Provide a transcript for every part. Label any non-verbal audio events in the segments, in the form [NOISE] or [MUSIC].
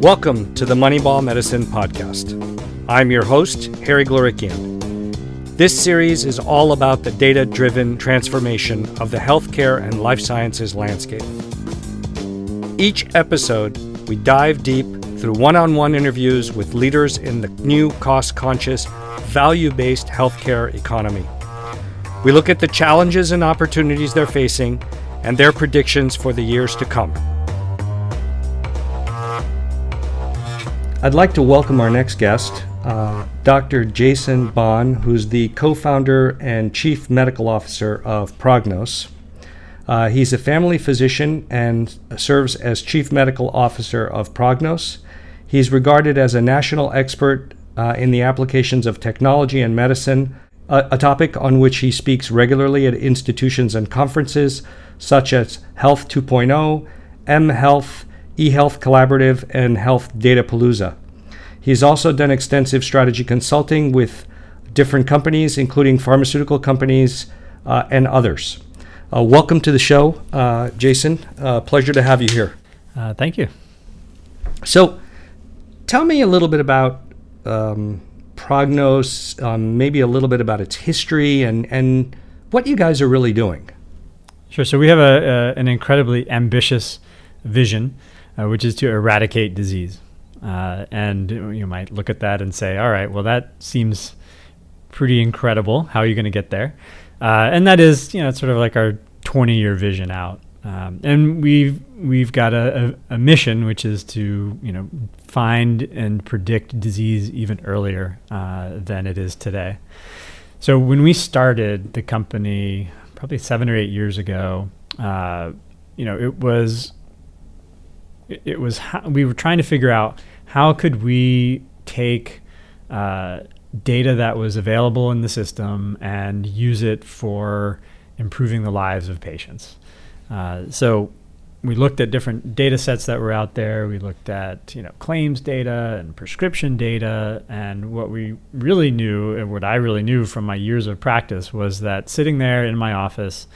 Welcome to the Moneyball Medicine Podcast. I'm your host, Harry Glorikian. This series is all about the data driven transformation of the healthcare and life sciences landscape. Each episode, we dive deep through one on one interviews with leaders in the new cost conscious, value based healthcare economy. We look at the challenges and opportunities they're facing and their predictions for the years to come. I'd like to welcome our next guest, uh, Dr. Jason Bhan, who's the co founder and chief medical officer of Prognos. Uh, he's a family physician and serves as chief medical officer of Prognos. He's regarded as a national expert uh, in the applications of technology and medicine, a, a topic on which he speaks regularly at institutions and conferences such as Health 2.0, M Health, eHealth Collaborative, and Health Datapalooza. He's also done extensive strategy consulting with different companies, including pharmaceutical companies uh, and others. Uh, welcome to the show, uh, Jason. Uh, pleasure to have you here. Uh, thank you. So, tell me a little bit about um, Prognos, um, maybe a little bit about its history and, and what you guys are really doing. Sure. So, we have a, a an incredibly ambitious vision, uh, which is to eradicate disease. Uh, and you might look at that and say, all right, well, that seems pretty incredible. How are you going to get there? Uh, and that is, you know, sort of like our 20 year vision out. Um, and we've we've got a, a, a, mission, which is to you know find and predict disease even earlier uh, than it is today. So when we started the company, probably seven or eight years ago, uh, you know, it was it, was how, we were trying to figure out how could we take uh, data that was available in the system and use it for improving the lives of patients. Uh, so we looked at different data sets that were out there. We looked at you know claims data and prescription data, and what we really knew, and what I really knew from my years of practice, was that sitting there in my office,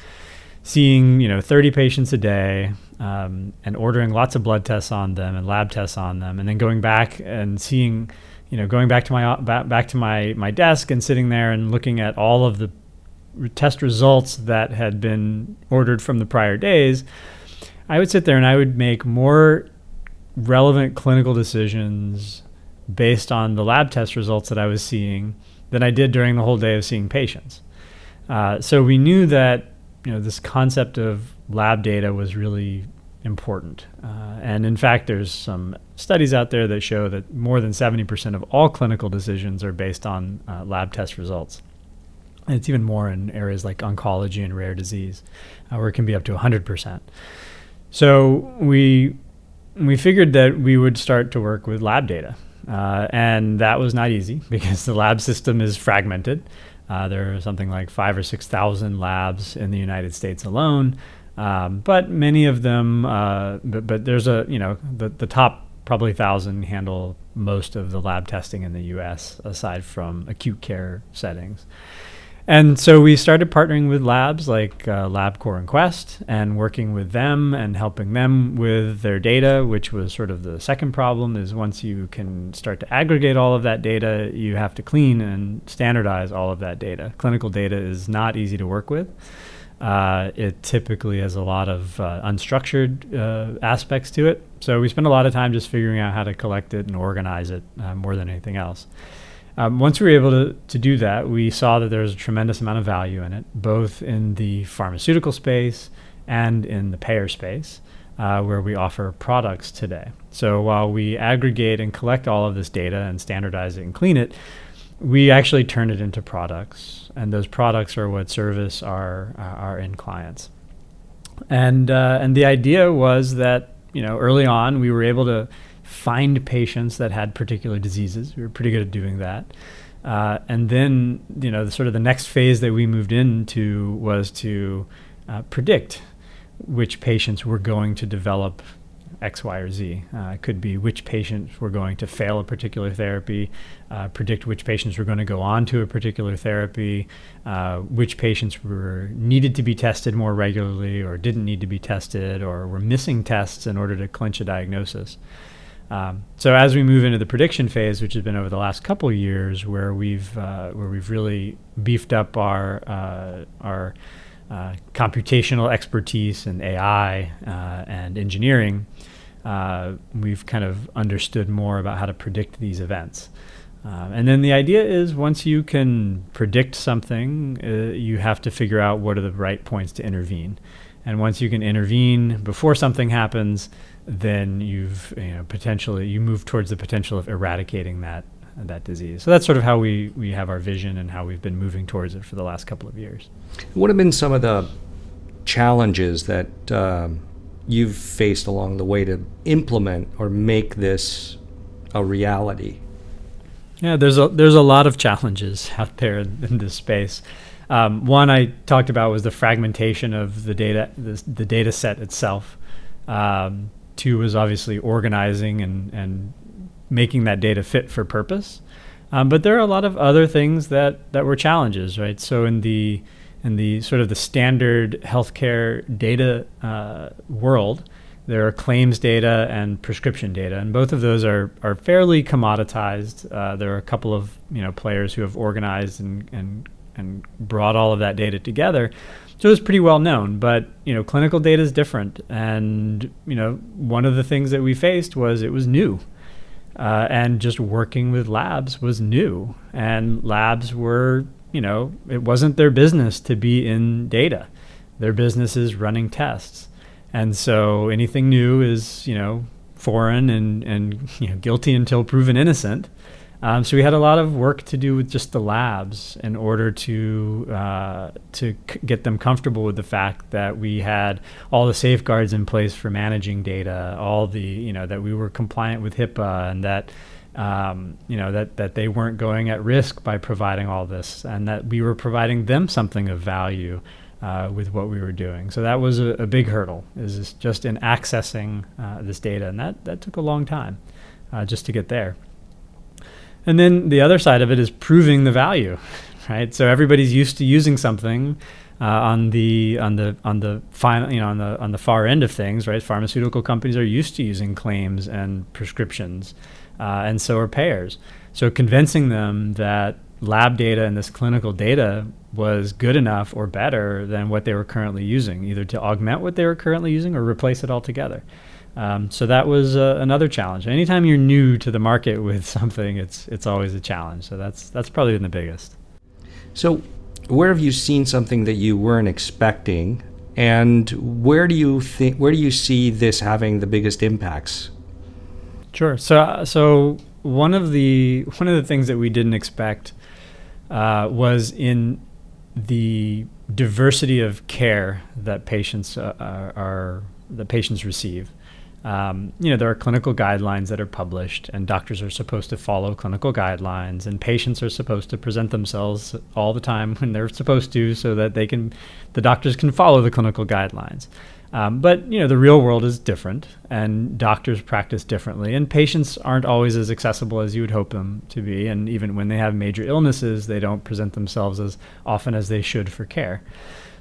seeing you know 30 patients a day, um, and ordering lots of blood tests on them and lab tests on them, and then going back and seeing, you know, going back to my back, back to my my desk and sitting there and looking at all of the test results that had been ordered from the prior days, I would sit there and I would make more relevant clinical decisions based on the lab test results that I was seeing than I did during the whole day of seeing patients. Uh, so we knew that you know this concept of lab data was really important. Uh, and in fact, there's some studies out there that show that more than 70% of all clinical decisions are based on uh, lab test results. And it's even more in areas like oncology and rare disease, uh, where it can be up to 100%. So we we figured that we would start to work with lab data, uh, and that was not easy [LAUGHS] because the lab system is fragmented. Uh, there are something like five or six thousand labs in the United States alone. Um, but many of them, uh, but, but, there's a, you know, the, the top probably thousand handle most of the lab testing in the US aside from acute care settings. And so we started partnering with labs like uh, LabCorp and Quest and working with them and helping them with their data, which was sort of the second problem is once you can start to aggregate all of that data, you have to clean and standardize all of that data. Clinical data is not easy to work with. Uh, it typically has a lot of uh, unstructured uh, aspects to it. So we spend a lot of time just figuring out how to collect it and organize it uh, more than anything else. Um, once we were able to, to do that, we saw that there was a tremendous amount of value in it, both in the pharmaceutical space and in the payer space, uh, where we offer products today. So while we aggregate and collect all of this data and standardize it and clean it, we actually turn it into products, and those products are what service our uh, our end clients. And uh, and the idea was that you know early on we were able to find patients that had particular diseases. We were pretty good at doing that. Uh, and then you know the, sort of the next phase that we moved into was to uh, predict which patients were going to develop X, Y, or Z. Uh, it could be which patients were going to fail a particular therapy, uh, predict which patients were going to go on to a particular therapy, uh, which patients were needed to be tested more regularly or didn't need to be tested or were missing tests in order to clinch a diagnosis. Um, so as we move into the prediction phase, which has been over the last couple years, where we've uh, where we've really beefed up our uh, our uh, computational expertise and AI uh, and engineering, uh, we've kind of understood more about how to predict these events. Uh, and then the idea is once you can predict something, you have to figure out what are the right points to intervene. And once you can intervene before something happens, then you've you know, potentially you move towards the potential of eradicating that that disease. So that's sort of how we we have our vision and how we've been moving towards it for the last couple of years. What have been some of the challenges that um, you've faced along the way to implement or make this a reality? Yeah, there's a there's a lot of challenges [LAUGHS] out there in this space. Um, one I talked about was the fragmentation of the data, the, the data set itself. Um, two was obviously organizing and, and making that data fit for purpose. Um, but there are a lot of other things that, that were challenges, right? So in the in the sort of the standard healthcare data uh, world, there are claims data and prescription data, and both of those are are fairly commoditized. Uh, there are a couple of you know players who have organized and, and and brought all of that data together. So it's pretty well known, but you know, clinical data is different, and you know, one of the things that we faced was it was new, uh, and just working with labs was new, and labs were, you know, it wasn't their business to be in data, their business is running tests, and so anything new is, you know, foreign and and [LAUGHS] you know, guilty until proven innocent. Um, so we had a lot of work to do with just the labs in order to uh, to c- get them comfortable with the fact that we had all the safeguards in place for managing data, all the you know that we were compliant with HIPAA, and that um, you know that that they weren't going at risk by providing all this, and that we were providing them something of value. Uh, with what we were doing, so that was a, a big hurdle. Is just in accessing uh, this data, and that that took a long time uh, just to get there. And then the other side of it is proving the value, right? So everybody's used to using something uh, on the on the on the final you know on the on the far end of things, right? Pharmaceutical companies are used to using claims and prescriptions, uh, and so are payers. So convincing them that lab data and this clinical data was good enough or better than what they were currently using, either to augment what they were currently using or replace it altogether. Um, so that was uh, another challenge. Anytime you're new to the market [LAUGHS] with something, it's it's always a challenge. So that's that's probably been the biggest. So, where have you seen something that you weren't expecting, and where do you think where do you see this having the biggest impacts? Sure. So uh, so one of the [LAUGHS] one of the things that we didn't expect uh, was in the diversity of care that patients uh, are, are that patients receive um, you know, there are clinical guidelines that are published, and doctors are supposed to follow clinical guidelines, and patients are supposed to present themselves all the time when they're supposed to, so that they can, the doctors can follow the clinical guidelines. Um, but you know, the real world is different, and doctors practice differently, and patients aren't always as accessible as you would hope them to be. And even when they have major illnesses, they don't present themselves as often as they should for care.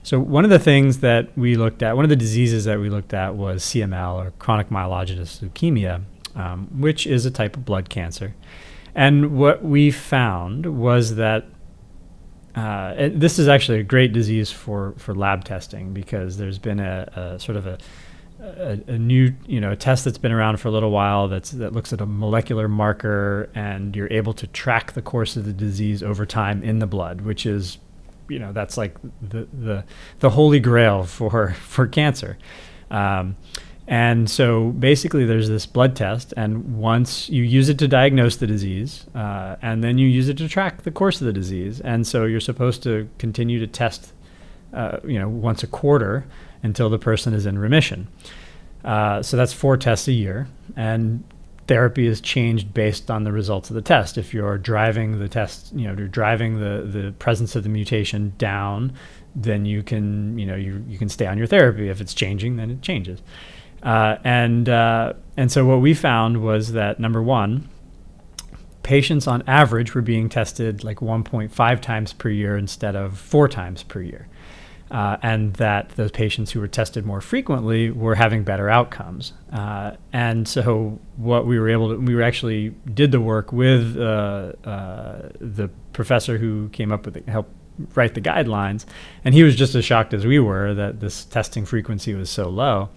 So one of the things that we looked at, one of the diseases that we looked at was CML or chronic myelogenous leukemia, um, which is a type of blood cancer. And what we found was that uh, this is actually a great disease for, for lab testing because there's been a, a sort of a, a, a, new, you know, test that's been around for a little while that's that looks at a molecular marker and you're able to track the course of the disease over time in the blood, which is you know that's like the the the holy grail for for cancer. Um, and so basically, there's this blood test, and once you use it to diagnose the disease, uh, and then you use it to track the course of the disease. And so you're supposed to continue to test, uh, you know, once a quarter until the person is in remission. Uh, so that's four tests a year, and therapy is changed based on the results of the test. If you're driving the test, you know, you're driving the, the presence of the mutation down, then you can, you know, you, you can stay on your therapy. If it's changing, then it changes. Uh, and uh, and so what we found was that number one, patients on average were being tested like 1.5 times per year instead of four times per year. Uh, and that those patients who were tested more frequently were having better outcomes. Uh, and so, what we were able to, we were actually did the work with uh, uh the professor who came up with it, help write the guidelines, and he was just as shocked as we were that this testing frequency was so low.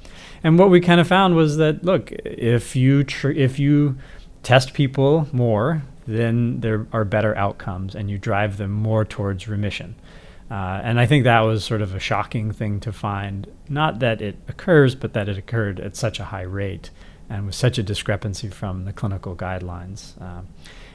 And what we kind of found was that look, if you tr- if you test people more, then there are better outcomes, and you drive them more towards remission. Uh, and I think that was sort of a shocking thing to find. Not that it occurs, but that it occurred at such a high rate and with such a discrepancy from the clinical guidelines. Um,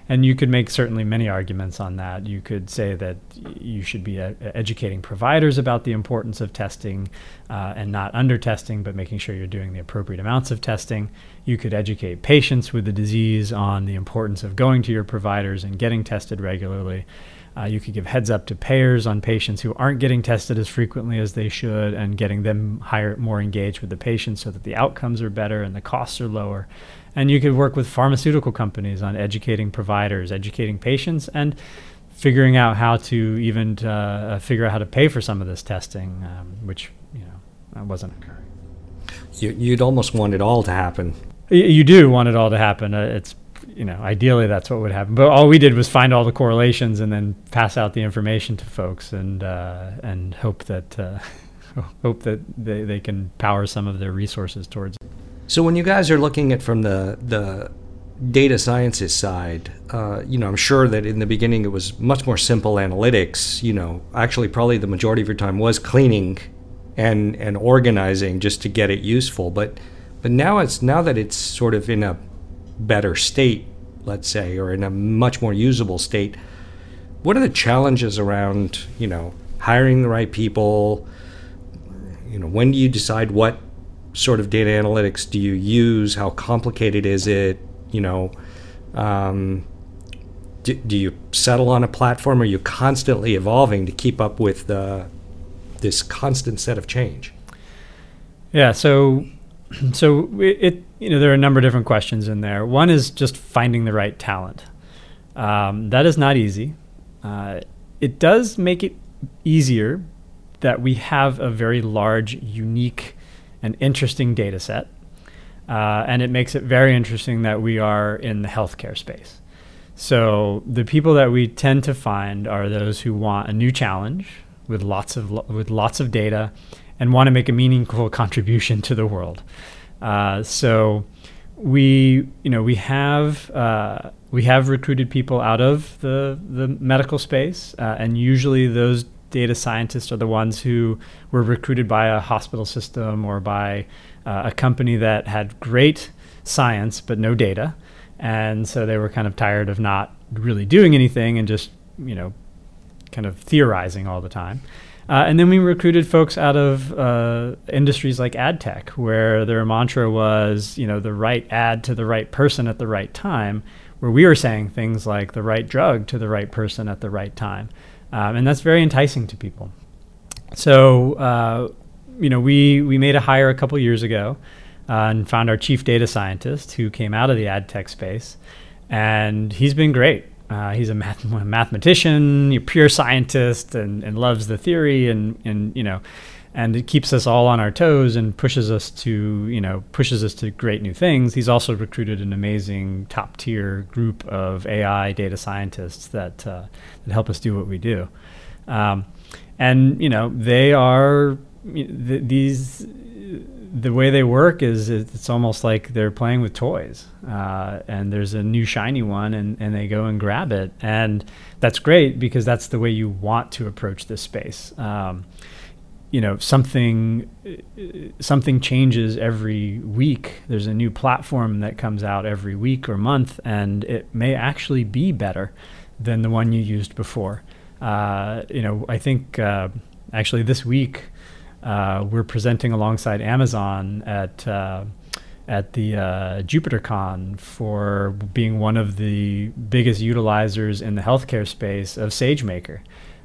and you could make certainly many arguments on that. You could say that you should be uh, educating providers about the importance of testing uh, and not under testing, but making sure you're doing the appropriate amounts of testing. You could educate patients with the disease on the importance of going to your providers and getting tested regularly. Uh, you could give heads up to payers on patients who aren't getting tested as frequently as they should and getting them higher, more engaged with the patients so that the outcomes are better and the costs are lower. And you could work with pharmaceutical companies on educating providers, educating patients, and figuring out how to even uh, figure out how to pay for some of this testing, um, which you know wasn't occurring. You, would almost want it all to happen. You do want it all to happen. Uh, it's you know, ideally that's what would happen. But all we did was find all the correlations and then pass out the information to folks and uh, and hope that uh, [LAUGHS] hope that they, they can power some of their resources towards. It. So when you guys are looking at from the the data sciences side, uh, you know, I'm sure that in the beginning it was much more simple analytics. You know, actually, probably the majority of your time was cleaning and and organizing just to get it useful. But but now it's now that it's sort of in a better state, let's say, or in a much more usable state, what are the challenges around, you know, hiring the right people? You know, when do you decide what sort of data analytics do you use? How complicated is it? You know, um, do, do, you settle on a platform? Are you constantly evolving to keep up with the, this constant set of change? Yeah, so [CLEARS THROAT] so it, you know there are a number of different questions in there. One is just finding the right talent. Um, that is not easy. Uh, it does make it easier that we have a very large, unique, and interesting data set. Uh, and it makes it very interesting that we are in the healthcare space. So the people that we tend to find are those who want a new challenge with lots of with lots of data and want to make a meaningful [LAUGHS] contribution to the world. Uh, so we, you know, we have uh, we have recruited people out of the the medical space, uh, and usually those data scientists are the ones who were recruited by a hospital system or by uh, a company that had great science but no data, and so they were kind of tired of not really doing anything and just you know kind of theorizing all the time. Uh, and then we recruited folks out of uh, industries like ad tech, where their mantra was, you know, the right ad to the right person at the right time, where we were saying things like the right drug to the right person at the right time. Um, and that's very enticing to people. So, uh, you know, we, we made a hire a couple years ago uh, and found our chief data scientist who came out of the ad tech space. And he's been great. Uh, he's a math- [LAUGHS] mathematician, a pure scientist, and, and loves the theory, and, and you know, and it keeps us all on our toes and pushes us to you know pushes us to great new things. He's also recruited an amazing top tier group of AI data scientists that uh, that help us do what we do, um, and you know they are th- these the way they work is it's almost like they're playing with toys uh, and there's a new shiny one and, and they go and grab it. And that's great because that's the way you want to approach this space. Um, you know something something changes every week. There's a new platform that comes out every week or month and it may actually be better than the one you used before. Uh, you know i think uh, actually this week uh, we're presenting alongside Amazon at uh, at the uh, JupyterCon for being one of the biggest utilizers in the healthcare space of SageMaker,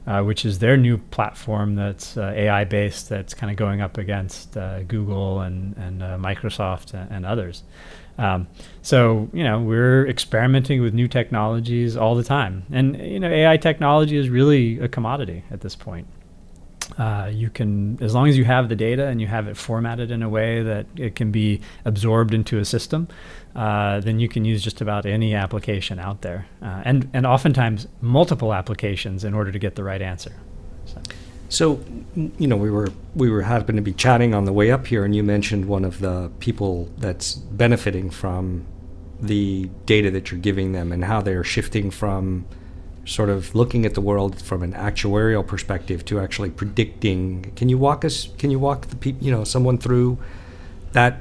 uh, which is their new platform that's uh, AI based that's kind of going up against uh, Google and, and Microsoft and, and others. Um, so you know we're experimenting with new technologies all the time, and you know AI technology is really a commodity at this point. Uh, you can, as long as you have the data and you have it formatted in a way that it can be absorbed into a system, uh, then you can use just about any application out there, uh, and and oftentimes multiple applications in order to get the right answer. So. so, you know, we were we were happened to be chatting on the way up here, and you mentioned one of the people that's benefiting from the data that you're giving them and how they're shifting from sort of looking at the world from an actuarial perspective to actually predicting. Can you walk us? Can you walk the people, you know, someone through that,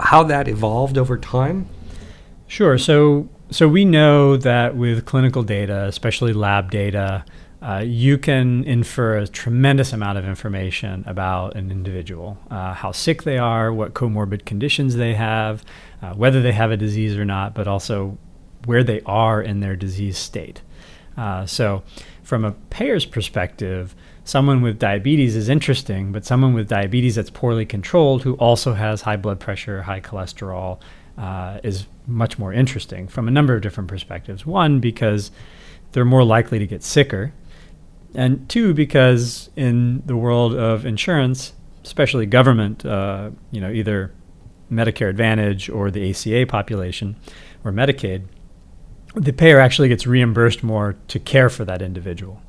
how that evolved over time? Sure. So, so we know that with clinical data, especially lab data, uh, you can infer a tremendous amount of information about an individual uh, how sick they are, what comorbid conditions they have, uh, whether they have a disease or not, but also where they are in their disease state. Uh, so, from a payer's perspective, someone with diabetes is interesting, but someone with diabetes that's poorly controlled who also has high blood pressure, high cholesterol, uh, is much more interesting from a number of different perspectives. One, because they're more likely to get sicker, and two, because in the world of insurance, especially government, uh, you know, either Medicare Advantage or the ACA population or Medicaid, the payer actually gets reimbursed more to care for that individual.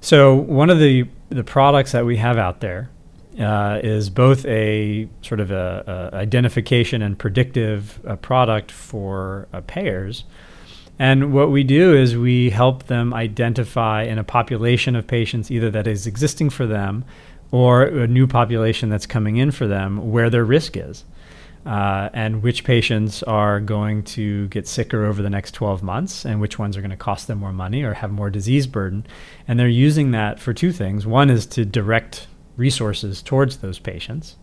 So one of the the products that we have out there uh, is both a sort of a, a identification and predictive uh, product for uh, payers. And what we do is we help them identify in a population of patients either that is existing for them or a new population that's coming in for them where their risk is uh, and which patients are going to get sicker over the next 12 months and which ones are going to cost them more money or have more disease burden. And they're using that for two things. One is to direct resources towards those patients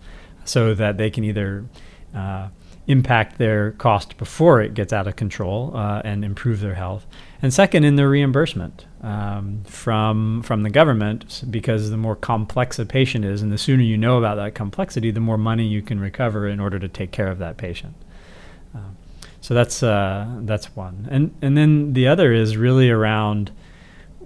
so that they can either uh, impact their cost before it gets out of control uh, and improve their health. And second, in the reimbursement um, from from the government, because the more complex a patient is, and the sooner you know about that complexity, the more money you can recover in order to take care of that patient. Uh, so that's uh, that's one, and and then the other is really around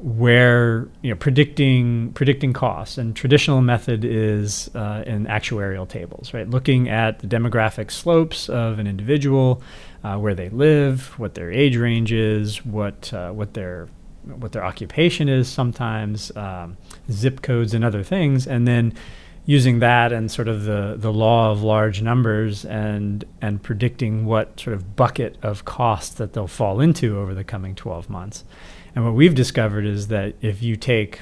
where you know predicting predicting costs. And traditional method is uh, in actuarial tables right? Looking at the demographic slopes of an individual uh, where they live what their age range is what uh, what their what their occupation is sometimes um, zip codes and other things. And then using that and sort of the the law of large numbers and and predicting what sort of bucket of cost that they'll fall into over the coming 12 months. And what we've discovered is that if you take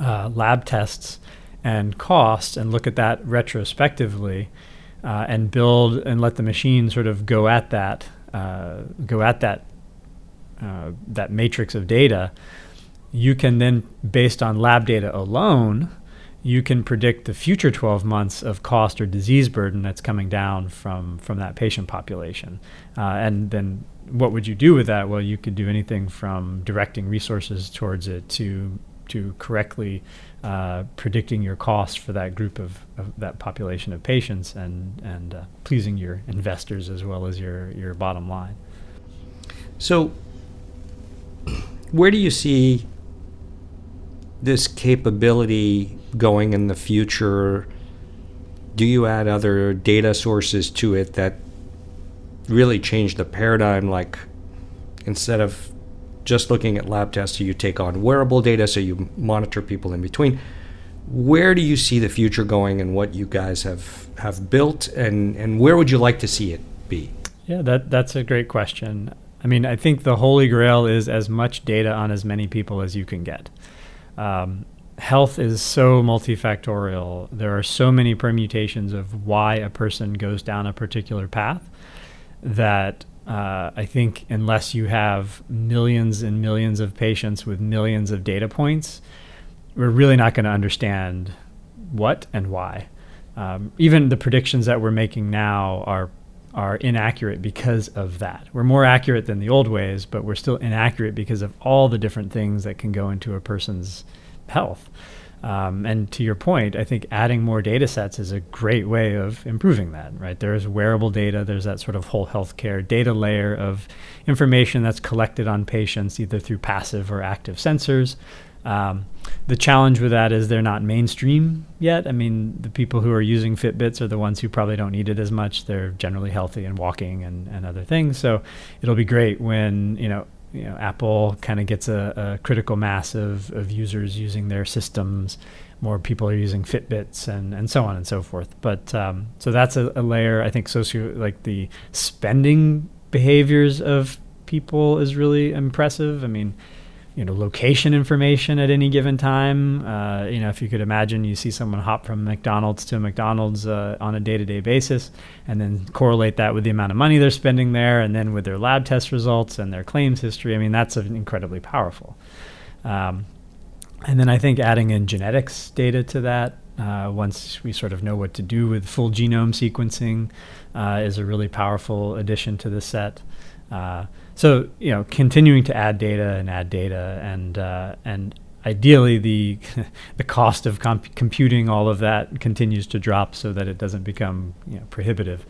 uh, lab tests and cost and look at that retrospectively uh, and build and let the machine sort of go at that, uh, go at that, uh, that matrix of data, you can then, based on lab data alone, you can predict the future 12 months of cost or disease burden that's coming down from from that patient population, uh, and then what would you do with that? Well, you could do anything from directing resources towards it to to correctly uh, predicting your cost for that group of, of, that population of patients and and uh, pleasing your investors as well as your your bottom line. So, where do you see this capability going in the future? Do you add other data sources to it that really change the paradigm. Like instead of just looking at lab tests, you take on wearable data, so you monitor people in between. Where do you see the future going, and what you guys have have built, and and where would you like to see it be? Yeah, that that's a great question. I mean, I think the holy grail is as much data on as many people as you can get. Um, health is so multifactorial. There are so many permutations of why a person goes down a particular path that uh, I think unless you have millions and millions of patients with millions of data points, we're really not going to understand what and why. Um, even the predictions that we're making now are are inaccurate because of that. We're more accurate than the old ways, but we're still inaccurate because of all the different things that can go into a person's health. Um, and to your point, I think adding more data sets is a great way of improving that, right? There's wearable data, there's that sort of whole healthcare data layer of information that's collected on patients either through passive or active sensors. Um, the challenge with that is they're not mainstream yet. I mean, the people who are using Fitbits are the ones who probably don't need it as much. They're generally healthy and walking and, and other things. So it'll be great when, you know, you know, Apple kind of gets a, a, critical mass of, of users using their systems. More people are using Fitbits and, and so on and so forth. But um, so that's a, a layer. I think socio like the spending behaviors of people is really impressive. I mean, you know location information at any given time. Uh, you know, if you could imagine, you see someone hop from McDonald's to McDonald's uh, on a day-to-day basis, and then correlate that with the amount of money they're spending there, and then with their lab test results and their claims history. I mean, that's incredibly powerful. Um, and then I think adding in genetics data to that, uh, once we sort of know what to do with full genome sequencing, uh, is a really powerful addition to the set. So you know, continuing to add data and add data, and uh, and ideally the [LAUGHS] the cost of comp- computing all of that continues to drop so that it doesn't become you know, prohibitive.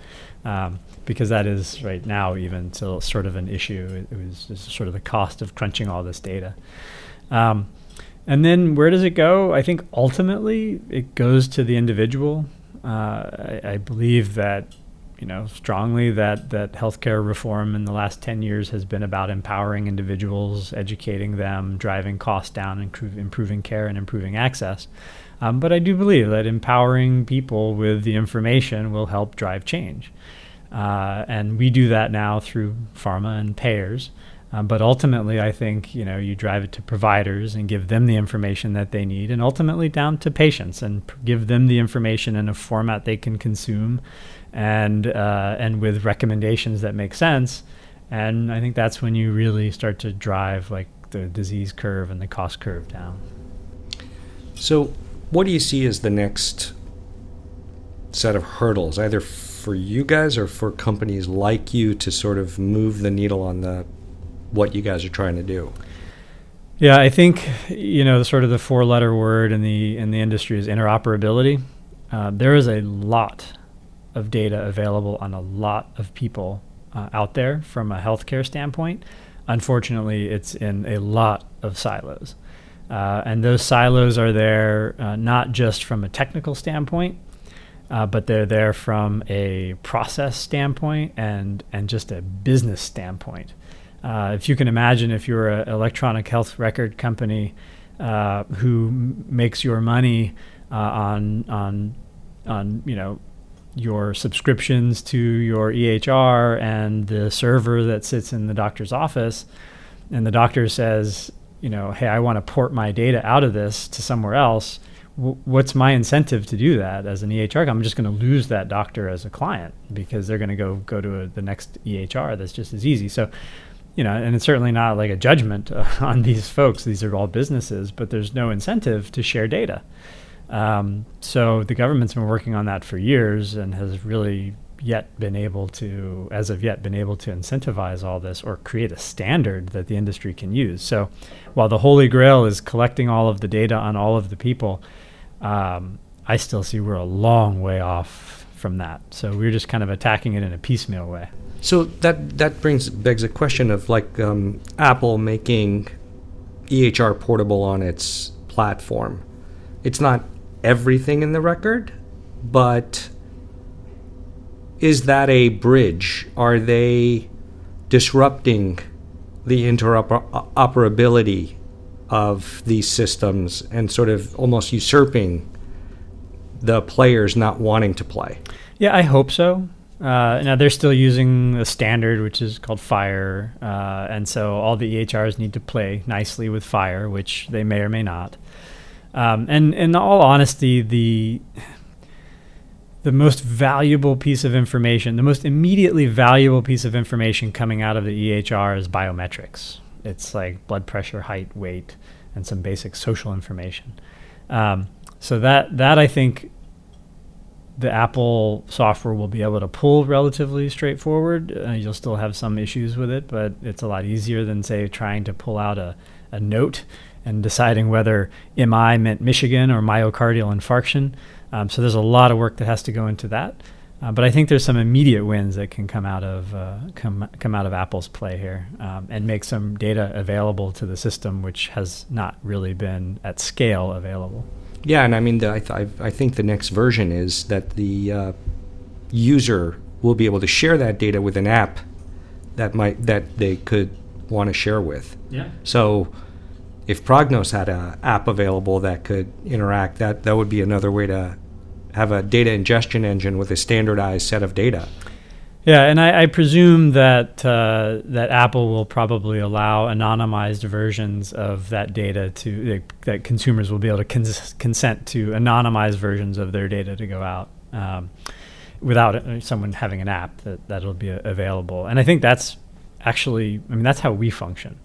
Um, because that is right now even still sort of an issue. It, it was sort of the cost of crunching all this data. Um, and then where does it go? I think ultimately it goes to the individual. Uh, I, I, believe that you know strongly that that healthcare reform in the last 10 years has been about empowering individuals, educating them, driving costs down, improving care and improving access. Um, but I do believe that empowering people with the information will help drive change. Uh, and we do that now through pharma and payers. Um, but ultimately, I think you know you drive it to providers and give them the information that they need, and ultimately down to patients and pr- give them the information in a format they can consume, and uh, and with recommendations that make sense. And I think that's when you really start to drive like the disease curve and the cost curve down. So, what do you see as the next set of hurdles, either for you guys or for companies like you to sort of move the needle on the what you guys are trying to do? Yeah, I think you know the sort of the four-letter word in the in the industry is interoperability. Uh, there is a lot of data available on a lot of people uh, out there from a healthcare standpoint. Unfortunately, it's in a lot of silos. Uh, and those silos are there uh, not just from a technical standpoint, uh, but they're there from a process standpoint and, and just a business standpoint. Uh, if you can imagine, if you're an electronic health record company uh, who m- makes your money uh, on on on you know your subscriptions to your EHR and the server that sits in the doctor's office, and the doctor says, you know, hey, I want to port my data out of this to somewhere else. W- what's my incentive to do that as an EHR? I'm just going to lose that doctor as a client because they're going to go go to a, the next EHR that's just as easy. So you know, and it's certainly not like a judgment uh, [LAUGHS] on these folks. These are all businesses, but there's no incentive to share data. Um, so the government's been working on that for years and has really yet been able to, as of yet, been able to incentivize all this or create a standard that the industry can use. So while the holy grail is collecting all of the data on all of the people, um, I still see we're a long way off from that. So we're just kind of attacking it in a piecemeal way. So that that brings begs a question of like um, Apple making EHR portable on its platform. It's not everything in the record, but is that a bridge? Are they disrupting the interoperability of these systems and sort of almost usurping the players not wanting to play? Yeah, I hope so. Uh, now they're still using the standard, which is called FHIR, uh, and so all the EHRs need to play nicely with FHIR, which they may or may not. Um, and in all honesty, the the most valuable piece of information, the most immediately valuable piece of information coming out of the EHR is biometrics. It's like blood pressure, height, weight, and some basic social information. Um, so that that I think the Apple software will be able to pull relatively straightforward. Uh, you'll still have some issues with it, but it's a lot easier than, say, trying to pull out a, a note and deciding whether MI meant Michigan or myocardial infarction. Um, so there's a lot of work that has to go into that. Uh, but I think there's some immediate wins that can come out of uh, come come out of Apple's play here, um, and make some data available to the system, which has not really been at scale available. Yeah, and I mean, the, I, th- I think the next version is that the uh, user will be able to share that data with an app that might that they could want to share with. Yeah. So if Prognos had an app available that could interact, that that would be another way to have a data ingestion engine with a standardized set of data. Yeah, and I, I presume that uh, that Apple will probably allow anonymized versions of that data to that consumers will be able to cons- consent to anonymized versions of their data to go out um, without uh, someone having an app that that'll be available. And I think that's actually, I mean, that's how we function.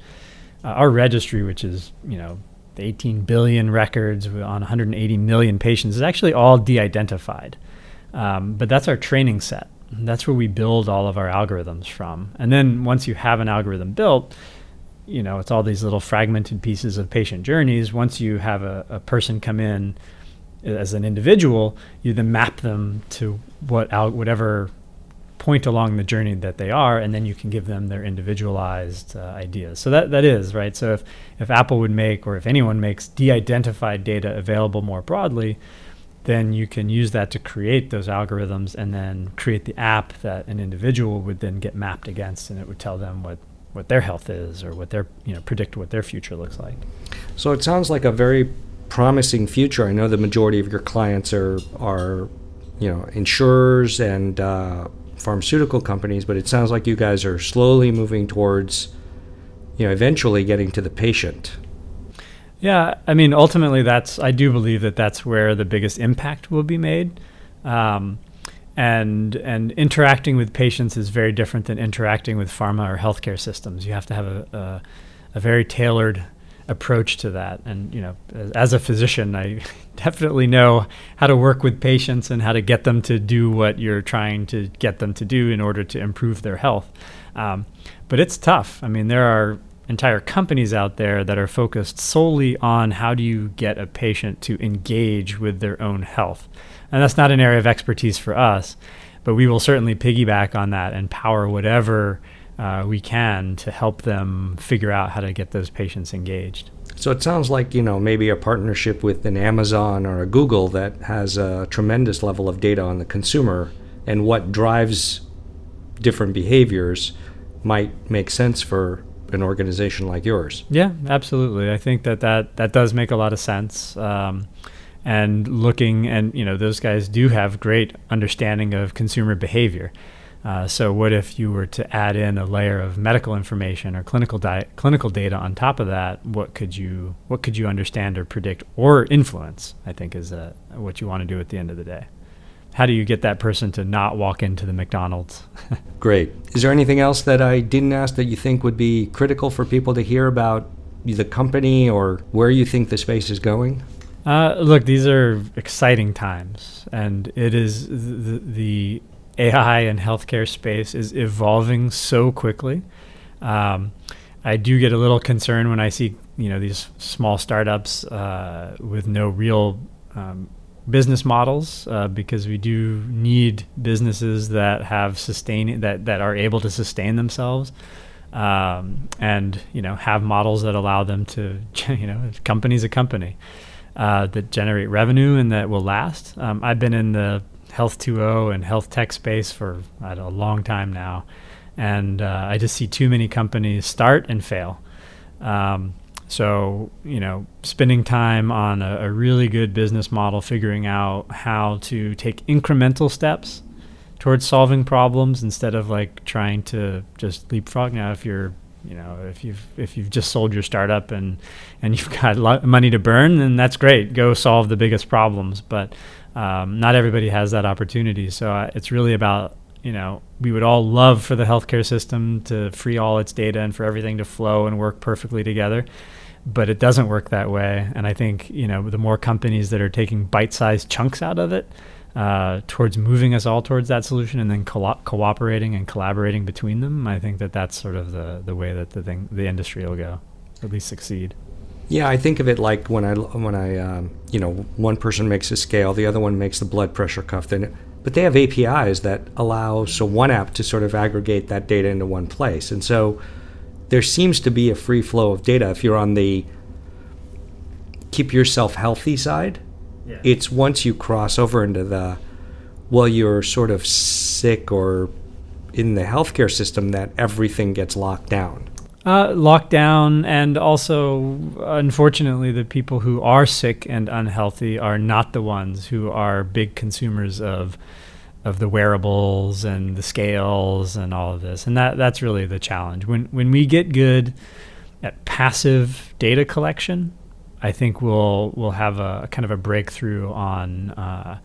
Uh, our registry, which is you know 18 billion records on 180 million patients, is actually all de-identified. Um, but that's our training set that's where we build all of our algorithms from. And then once you have an algorithm built, you know, it's all these little fragmented pieces of patient journeys. Once you have a, a person come in as an individual, you then map them to what al- whatever point along the journey that they are, and then you can give them their individualized uh, ideas. So that that is right. So if if Apple would make, or if anyone makes de-identified data available more broadly, then you can use that to create those algorithms and then create the app that an individual would then get mapped against and it would tell them what, what their health is or what their you know predict what their future looks like. So it sounds like a very promising future. I know the majority of your clients are are you know insurers and uh, pharmaceutical companies, but it sounds like you guys are slowly moving towards you know eventually getting to the patient yeah, I mean, ultimately, that's I do believe that that's where the biggest impact will be made, um, and and interacting with patients is very different than interacting with pharma or healthcare systems. You have to have a, a, a very tailored approach to that. And you know, as, a physician, I [LAUGHS] definitely know how to work with patients and how to get them to do what you're trying to get them to do in order to improve their health. Um, but it's tough. I mean, there are entire companies out there that are focused solely on how do you get a patient to engage with their own health. And that's not an area of expertise for us, but we will certainly piggyback on that and power whatever uh, we can to help them figure out how to get those patients engaged. So it sounds like, you know, maybe a partnership with an Amazon or a Google that has a tremendous level of data on the consumer and what drives different behaviors might make sense for an organization like yours. Yeah, absolutely. I think that that, that does make a lot of sense. Um, and looking, and you know, those guys do have great understanding of consumer behavior. Uh, so, what if you were to add in a layer of medical information or clinical di- clinical data on top of that? What could you what could you understand or predict or influence? I think is uh, what you want to do at the end of the day how do you get that person to not walk into the McDonald's? [LAUGHS] Great. Is there anything else that I didn't ask that you think would be critical for people to hear about the company or where you think the space is going? Uh, look, these are exciting times, and it is the, the AI and healthcare space is evolving so quickly. Um, I do get a little concerned when I see you know these small startups uh, with no real um, business models uh, because we do need businesses that have sustain that that are able to sustain themselves um, and you know have models that allow them to [LAUGHS] you know company's a company uh, that generate revenue and that will last. Um, I've been in the health 2.0 and health tech space for a long time now, and uh, I just see too many companies start and fail. Um, so, you know, spending time on a, a, really good business model, figuring out how to take incremental steps towards solving problems instead of like trying to just leapfrog. Now, if you're, you know, if you've if you've just sold your startup and and you've got lo- money to burn, then that's great. Go solve the biggest problems. But um, not everybody has that opportunity. So uh, it's really about you know, we would all love for the healthcare system to free all its data and for everything to flow and work perfectly together. But it doesn't work that way. And I think, you know, the more companies that are taking bite sized chunks out of it uh, towards moving us all towards that solution and then co- cooperating and collaborating between them, I think that that's sort of the, the way that the thing, the industry will go, at least succeed. Yeah, I think of it like when I when I um, you know one person makes a scale, the other one makes the blood pressure cuff. Then but they have APIs that allow so one app to sort of aggregate that data into one place. And so there seems to be a free flow of data if you're on the keep yourself healthy side. Yeah. It's once you cross over into the well, you're sort of sick or in the healthcare system that everything gets locked down. Uh, lockdown, and also, unfortunately, the people who are sick and unhealthy are not the ones who are big consumers of of the wearables and the scales and all of this. And that that's really the challenge. When when we get good at passive data collection, I think we'll we'll have a kind of a breakthrough on. Uh,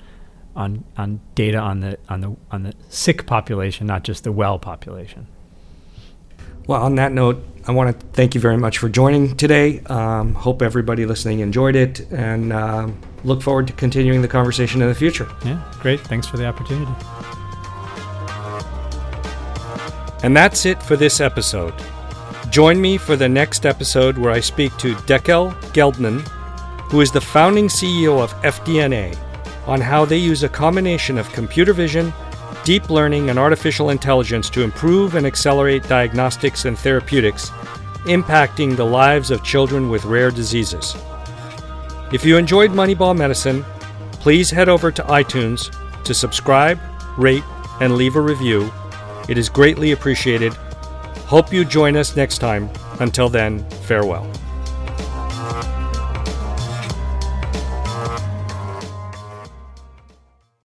on, on data on the on the on the sick population, not just the well population. Well, on that note, I want to thank you very much for joining today. Um, hope everybody listening enjoyed it and uh, look forward to continuing the conversation in the future. Yeah, great. Thanks for the opportunity. And that's it for this episode. Join me for the next episode where I speak to Dekel Gelbman, who is the founding CEO of FDNA, on how they use a combination of computer vision deep learning, and artificial intelligence to improve and accelerate diagnostics and therapeutics, impacting the lives of children with rare diseases. If you enjoyed Moneyball Medicine, please head over to iTunes to subscribe, rate, and leave a review. It is greatly appreciated. Hope you join us next time. Until then, farewell.